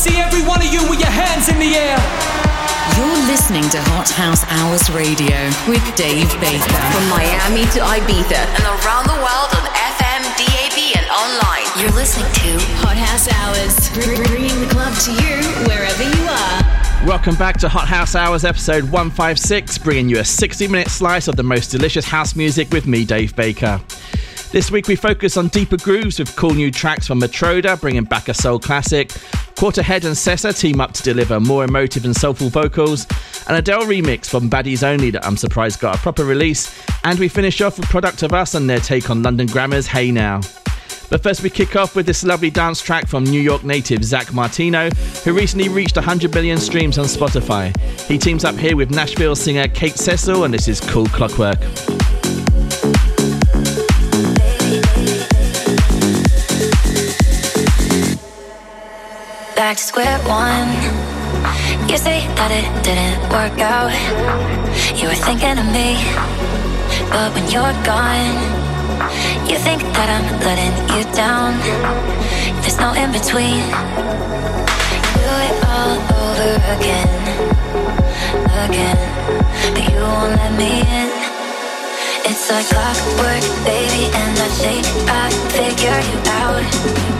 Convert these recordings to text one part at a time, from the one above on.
see every one of you with your hands in the air. You're listening to Hot House Hours Radio with Dave Baker. From Miami to Ibiza and around the world on FM, DAB, and online. You're listening to Hot House Hours, bringing the club to you wherever you are. Welcome back to Hot House Hours episode 156, bringing you a 60 minute slice of the most delicious house music with me, Dave Baker. This week we focus on deeper grooves with cool new tracks from Matroda, bringing back a soul classic. Quarterhead and Sessa team up to deliver more emotive and soulful vocals. An Adele remix from Baddies Only that I'm surprised got a proper release. And we finish off with Product of Us and their take on London Grammar's Hey Now. But first, we kick off with this lovely dance track from New York native Zach Martino, who recently reached 100 million streams on Spotify. He teams up here with Nashville singer Kate Cecil, and this is Cool Clockwork. Back to square one. You say that it didn't work out. You were thinking of me, but when you're gone, you think that I'm letting you down. There's no in between. Do it all over again, again, but you won't let me in. It's like clockwork, baby, and I think I figured you out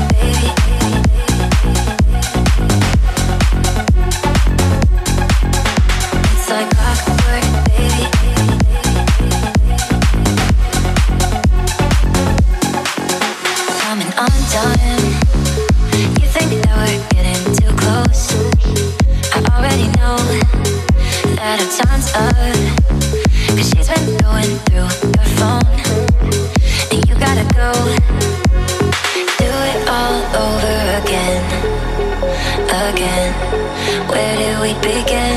begin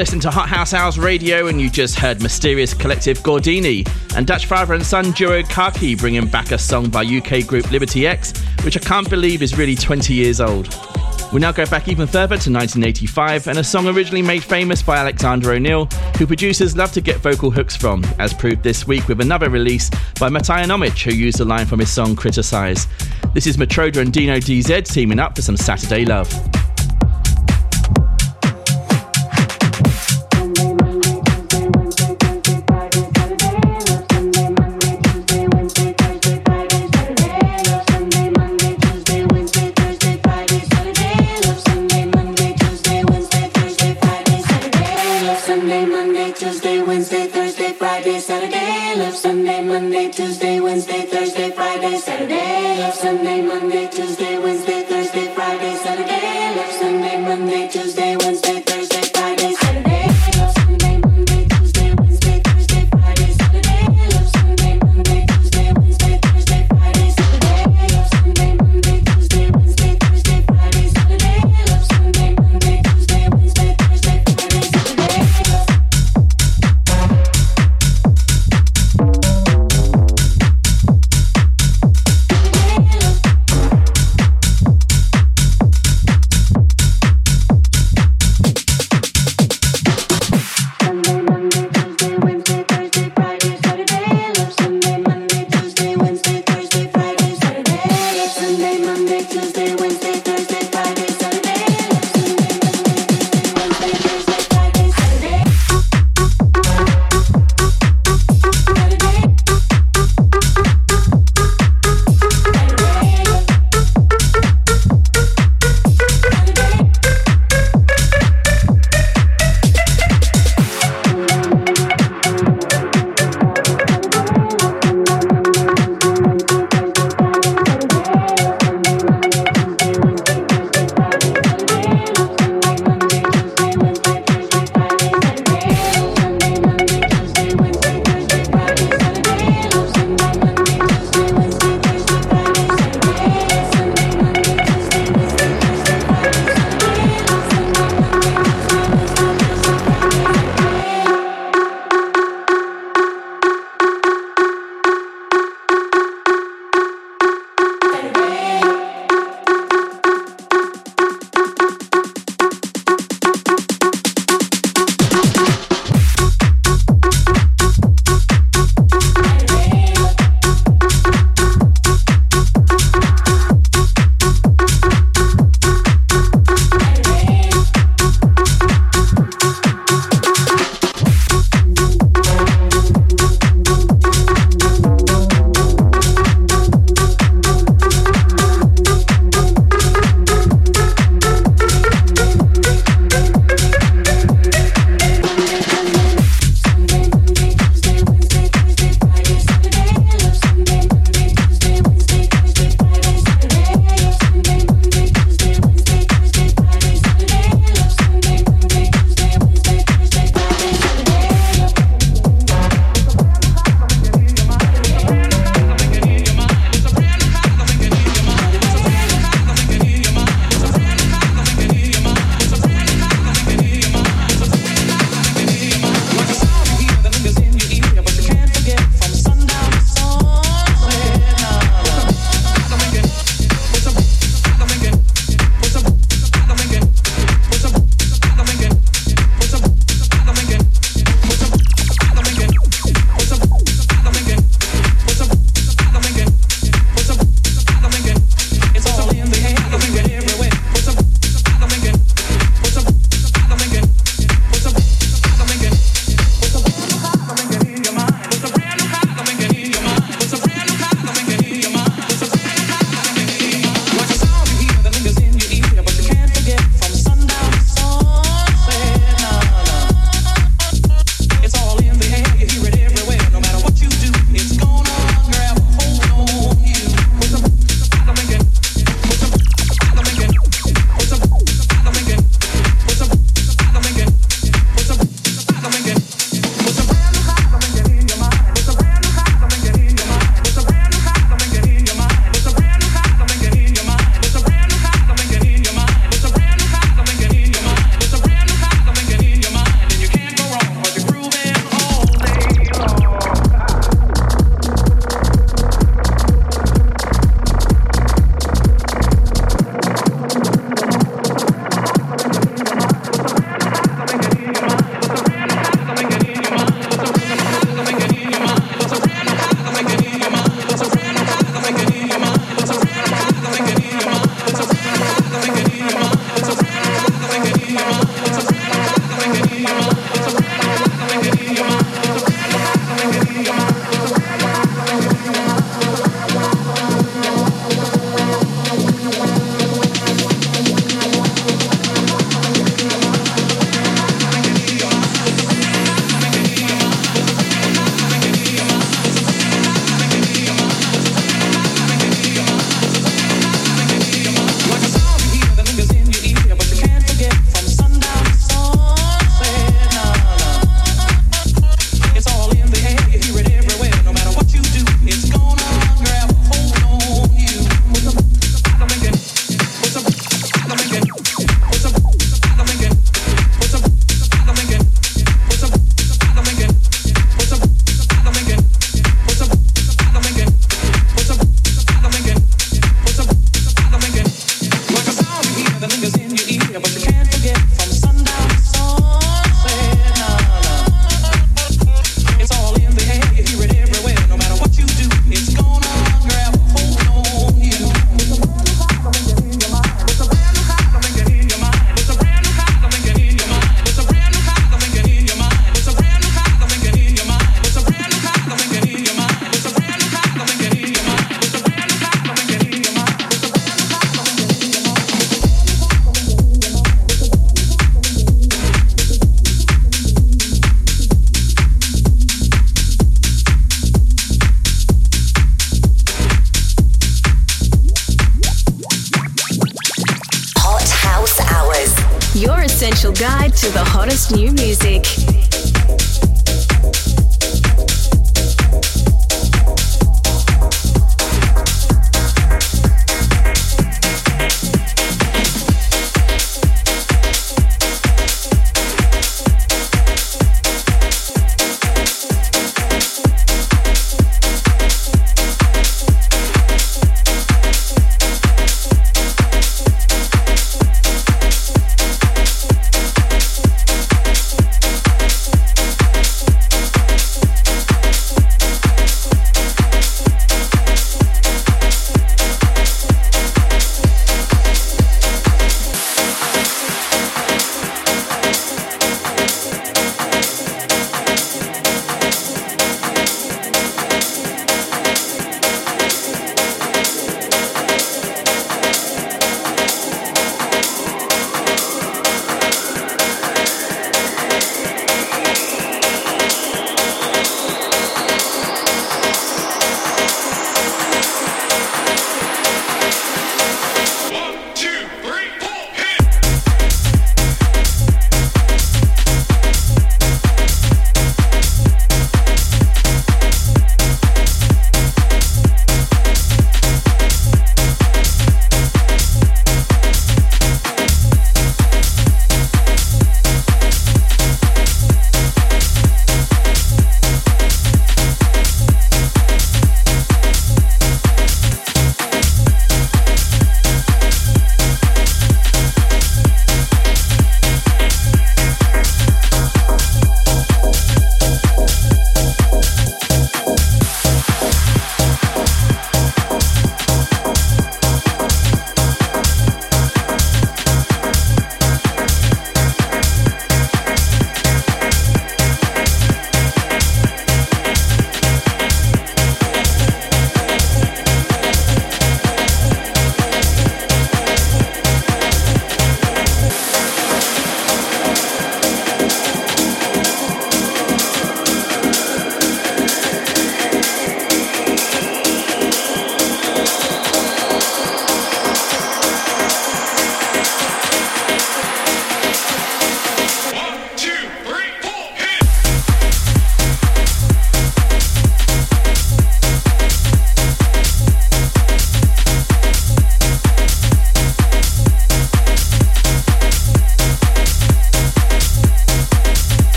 listening to Hot House Hours Radio, and you just heard mysterious collective Gordini and Dutch father and son duo Kaki bringing back a song by UK group Liberty X, which I can't believe is really 20 years old. We now go back even further to 1985 and a song originally made famous by Alexander O'Neal, who producers love to get vocal hooks from, as proved this week with another release by Anomich, who used a line from his song Criticise. This is Matroda and Dino DZ teaming up for some Saturday Love. Sunday morning.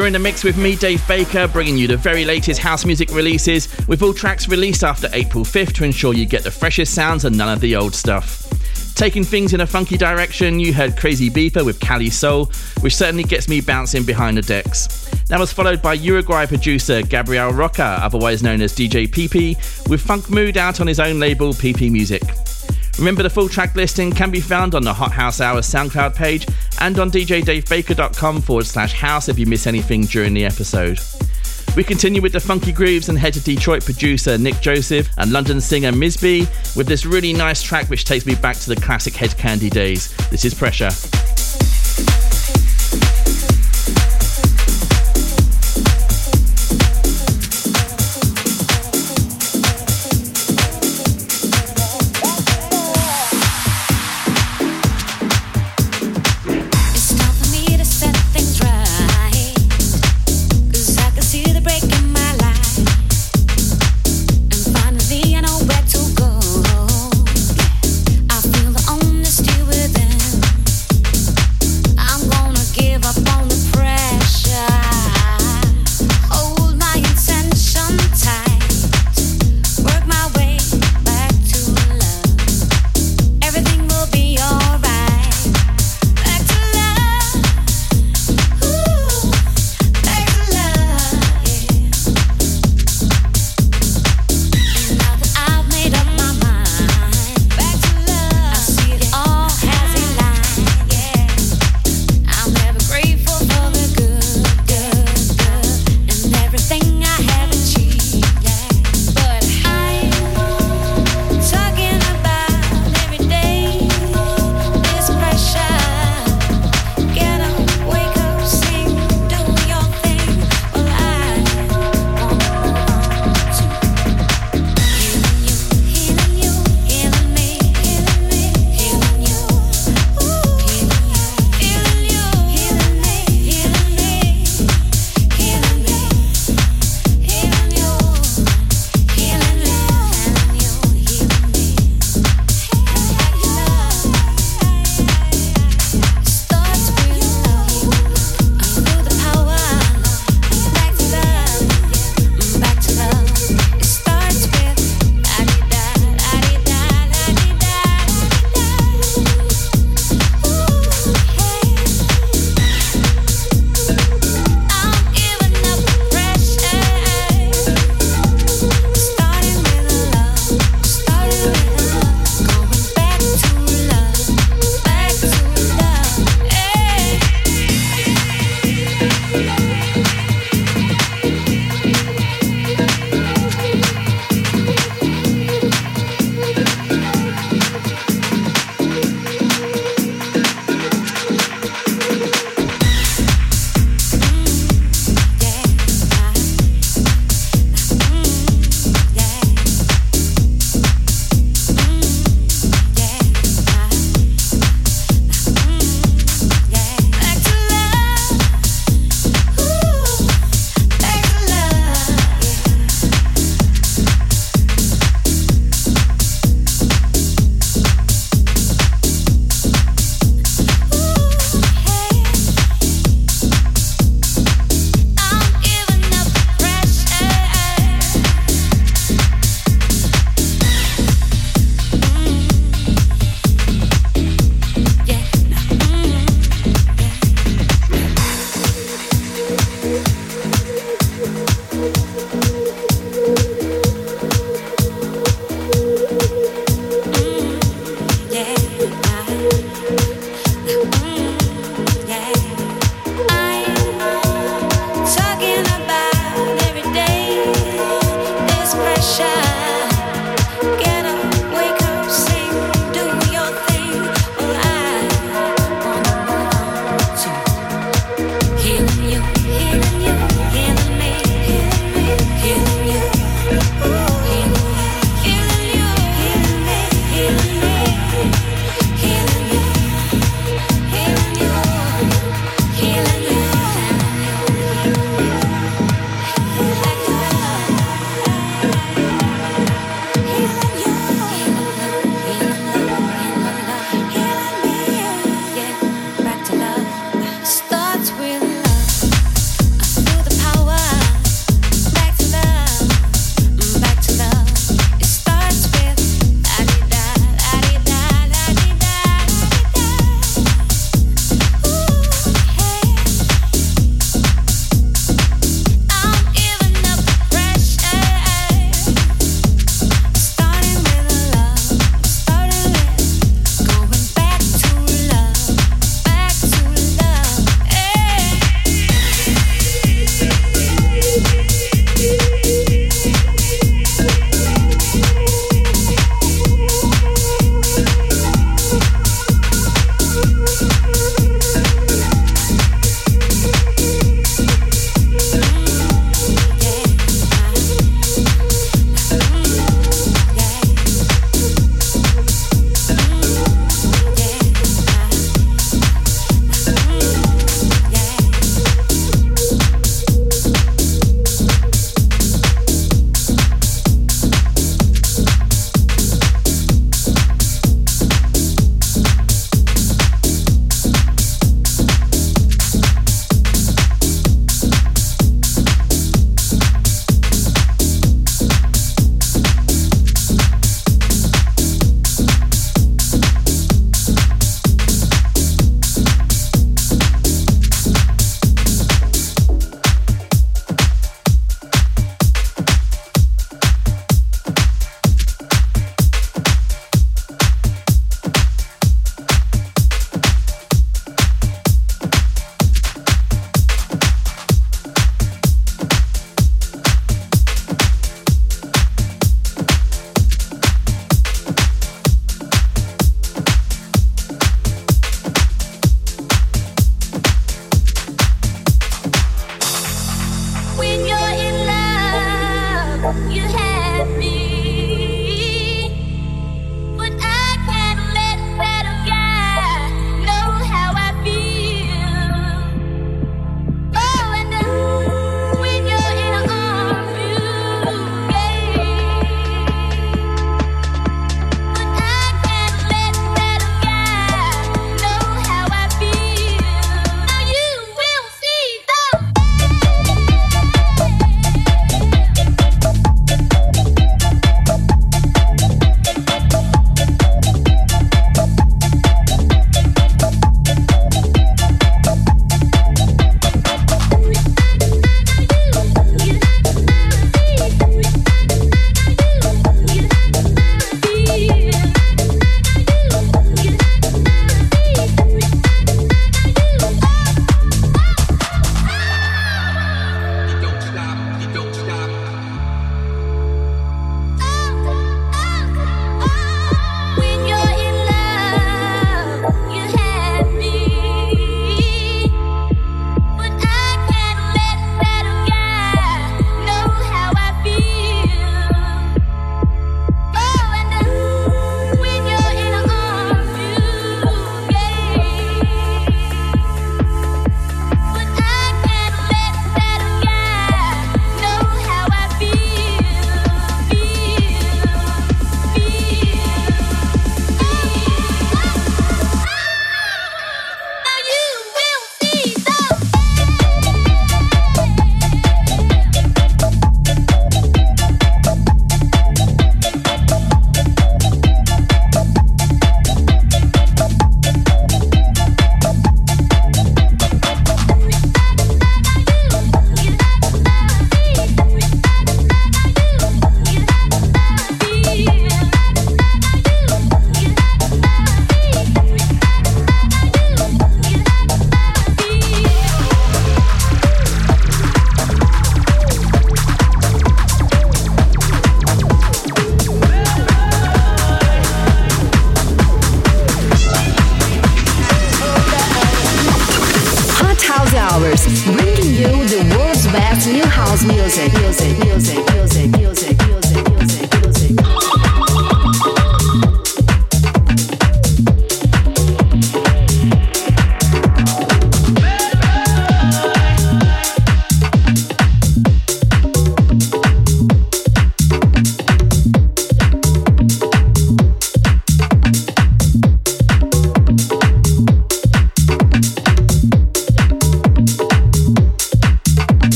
You're in the mix with me, Dave Baker, bringing you the very latest house music releases, with all tracks released after April 5th to ensure you get the freshest sounds and none of the old stuff. Taking things in a funky direction, you heard Crazy Beeper with Cali Soul, which certainly gets me bouncing behind the decks. That was followed by Uruguay producer Gabriel Roca, otherwise known as DJ PP, with Funk Mood out on his own label PP Music. Remember, the full track listing can be found on the Hot House Hours SoundCloud page and on djdavebaker.com forward slash house if you miss anything during the episode. We continue with the funky grooves and head to Detroit producer Nick Joseph and London singer Ms. B with this really nice track which takes me back to the classic Hed Kandi days. This is Pressure.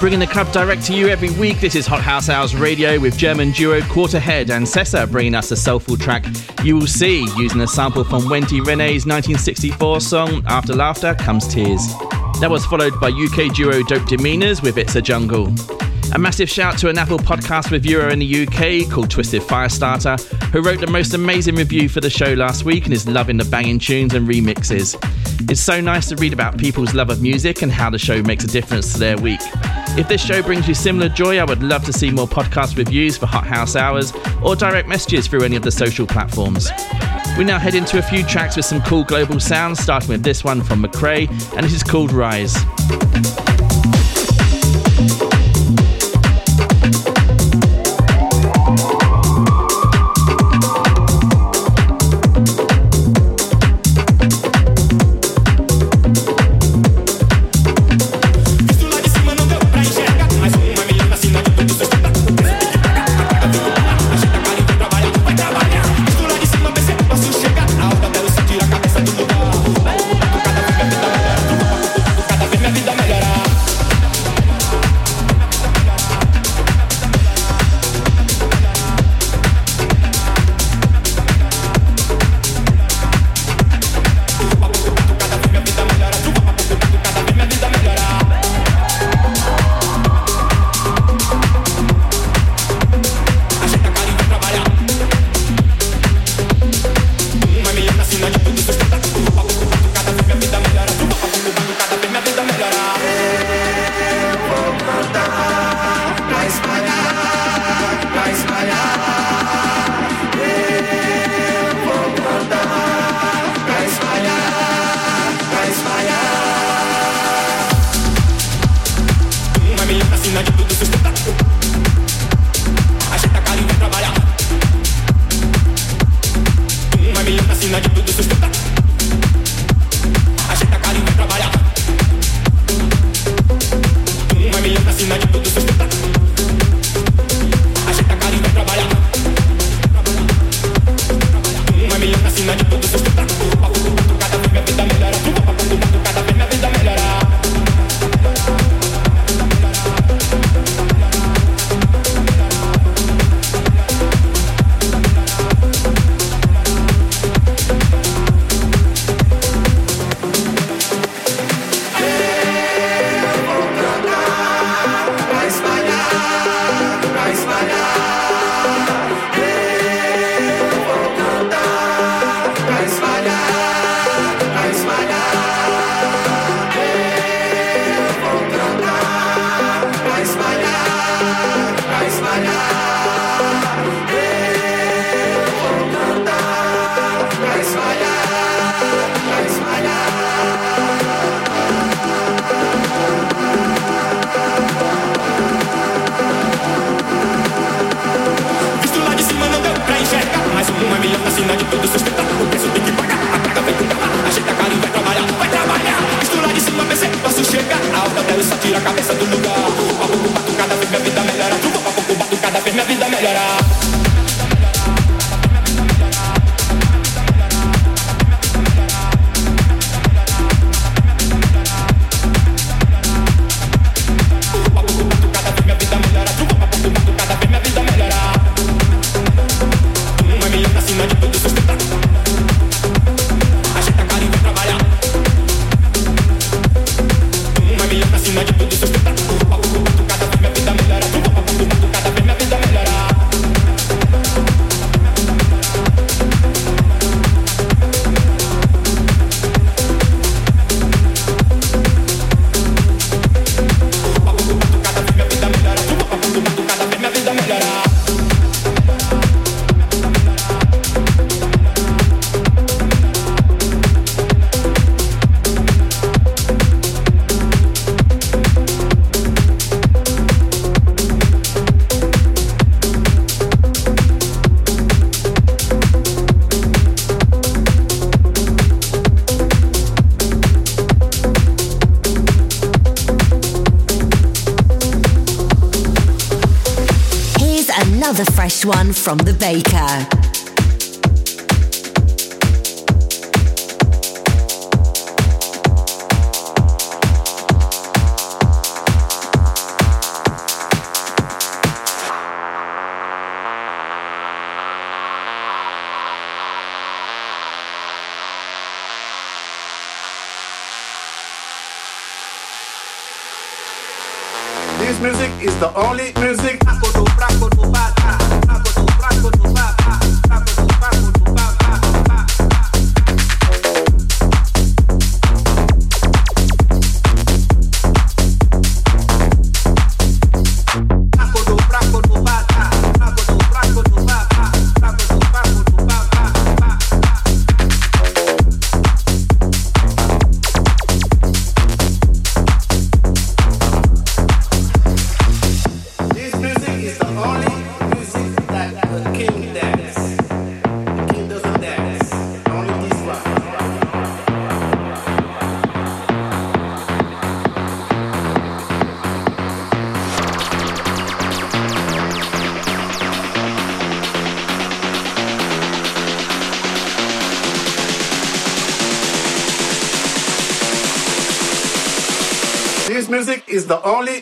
Bringing the club direct to you every week, this is Hot House Hours Radio with German duo Quarterhead and Sessa bringing us a soulful track You Will See, using a sample from Wendy Rene's 1964 song After Laughter Comes Tears. That was followed by UK duo Dope Demeanors with It's a Jungle. A massive shout to an Apple podcast reviewer in the UK called Twisted Firestarter, who wrote the most amazing review for the show last week and is loving the banging tunes and remixes. It's so nice to read about people's love of music and how the show makes a difference to their week. If this show brings you similar joy, I would love to see more podcast reviews for Hot House Hours or direct messages through any of the social platforms. We now head into a few tracks with some cool global sounds, starting with this one from McCrae, and it is called Rise.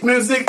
Music.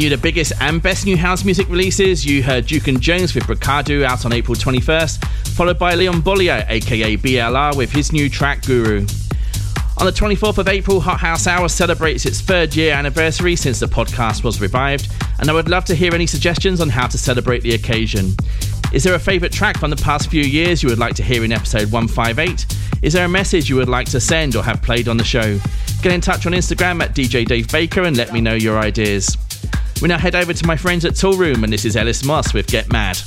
Bringing you the biggest and best new house music releases, you heard Duke and Jones with Bricado out on April 21st, followed by Leon Bolier, aka BLR, with his new track Guru. On the 24th of April, Hot House Hour celebrates its third year anniversary since the podcast was revived, and I would love to hear any suggestions on how to celebrate the occasion. Is there a favourite track from the past few years you would like to hear in episode 158? Is there a message you would like to send or have played on the show? Get in touch on Instagram at DJ Dave Baker and let me know your ideas. We now head over to my friends at Toolroom, and this is Ellis Moss with Get Mad.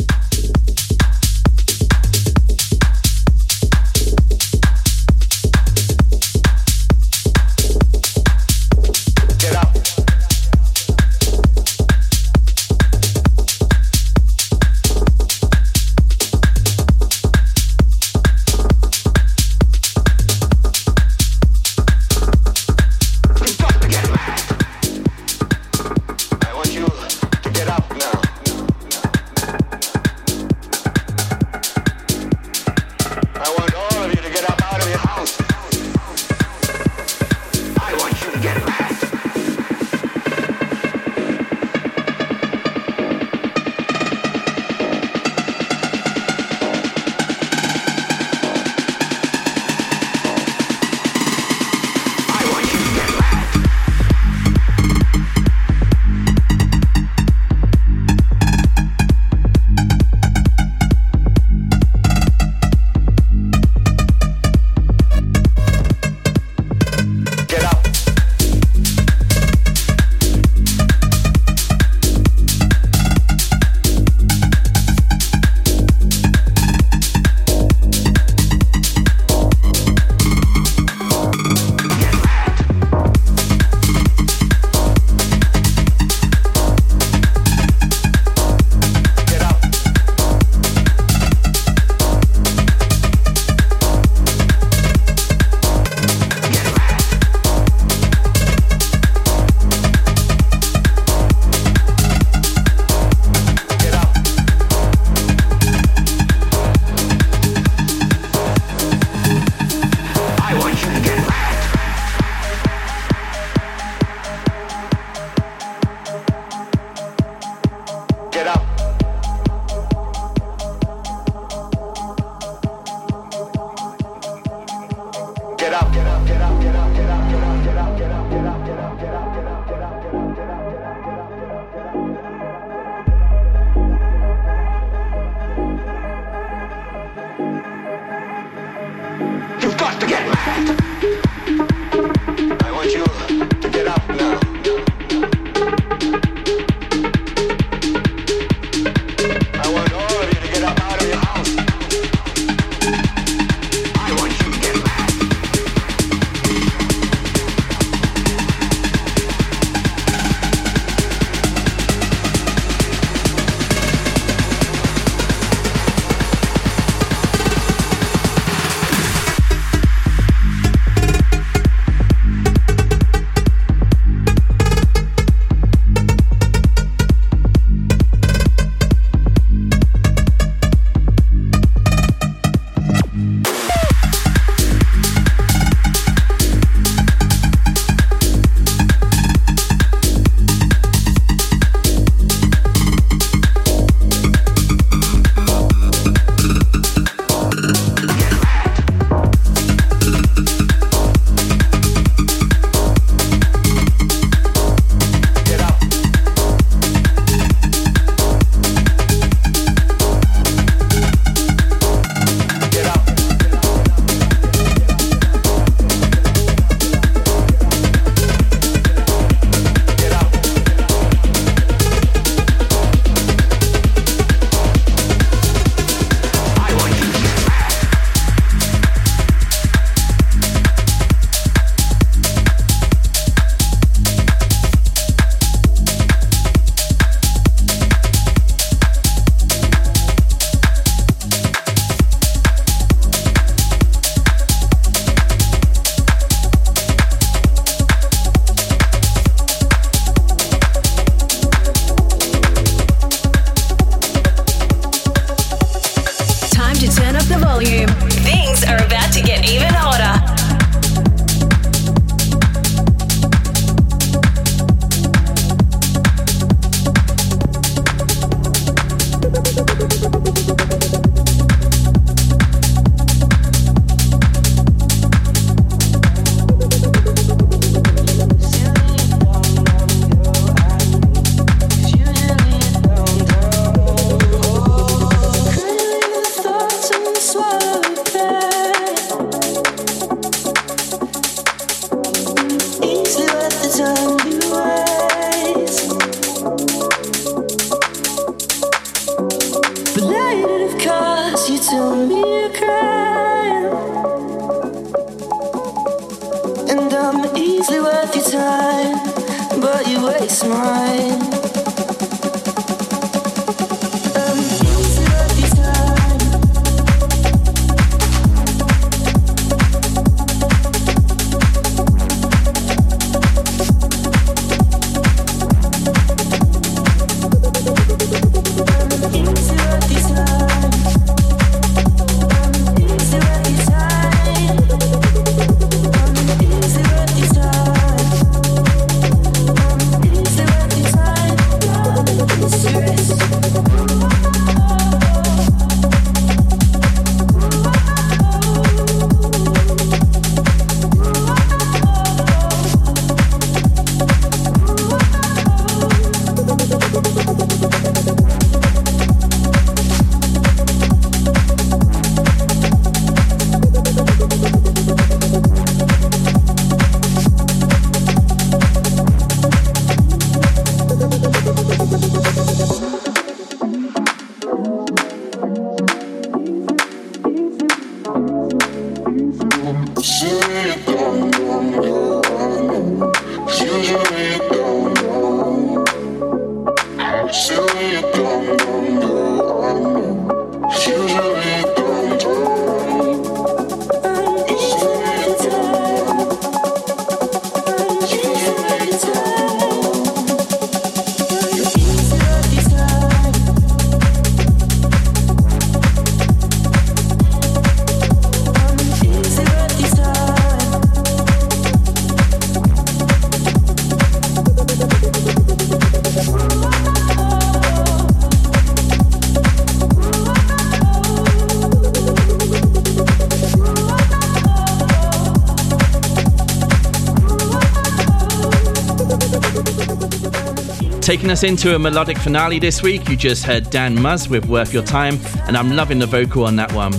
Taking us into a melodic finale this week, you just heard Dan Muzz with Worth Your Time, and I'm loving the vocal on that one.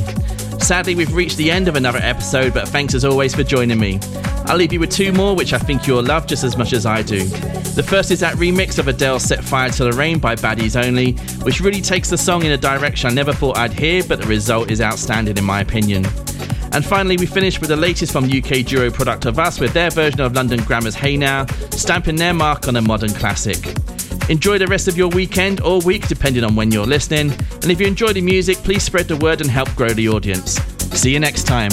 Sadly, we've reached the end of another episode, but thanks as always for joining me. I'll leave you with two more, which I think you'll love just as much as I do. The first is that remix of Adele's Set Fire to the Rain by Baddies Only, which really takes the song in a direction I never thought I'd hear, but the result is outstanding in my opinion. And finally, we finish with the latest from UK duo Product of Us with their version of London Grammar's Hey Now, stamping their mark on a modern classic. Enjoy the rest of your weekend or week, depending on when you're listening. And if you enjoy the music, please spread the word and help grow the audience. See you next time.